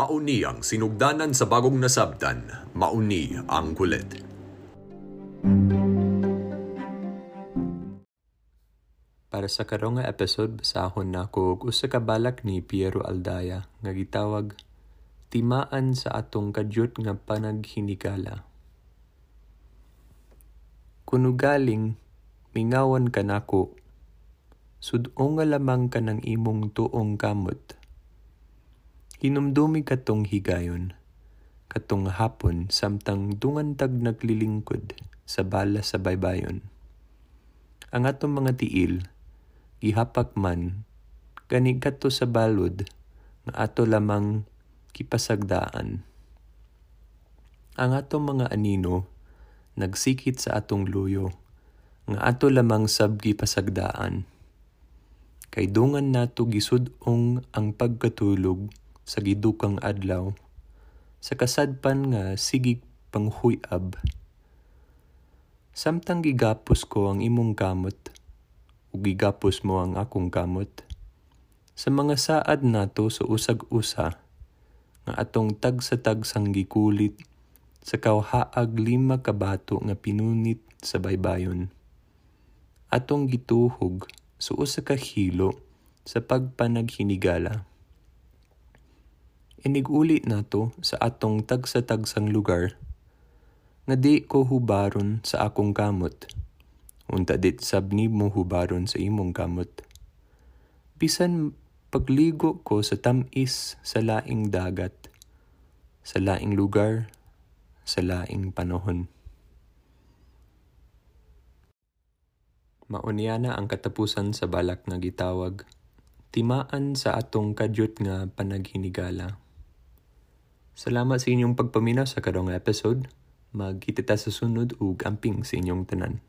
Mauni ang sinugdanan sa bagong nasabtan, mauni ang kulit. Para sa karong nga episode, basahon na ko usa ka balak ni Piero Aldaya nga gitawag Timaan sa atong kadyot nga panaghinigala. Kuno galing mingawan ka nako sudo nga lamang ka ng imong tuong kamot. Hinumdumi katong higayon, katong hapon samtang dungantag naglilingkod sa bala sa baybayon. Ang atong mga tiil, gihapak man, gani kato sa balod, nga ato lamang kipasagdaan. Ang atong mga anino, nagsikit sa atong luyo, nga ato lamang sab gipasagdaan. Kay dungan nato gisudong ang pagkatulog sa gidukang adlaw, sa kasadpan nga sigig panghuyab. Samtang gigapos ko ang imong kamot, ug gigapos mo ang akong kamot. Sa mga saad nato sa usag-usa, nga atong tag sa tag sang gikulit, sa kawhaag lima ka bato nga pinunit sa baybayon. Atong gituhog sa usa ka hilo sa pagpanaghinigala. Iniguli nato sa atong tag sa tag sang lugar, nga di ko hubaron sa akong kamot. Unta dit sabni mo hubaron sa imong kamot. Bisan pagligo ko sa tamis sa laing dagat, sa laing lugar, sa laing panahon. Mauniana ang katapusan sa balak nga gitawag, timaan sa atong kadyot nga panaghinigala. Salamat sa inyong pagpaminaw sa karong episode. Magkita ta sa sunod ug amping sa inyong tanan.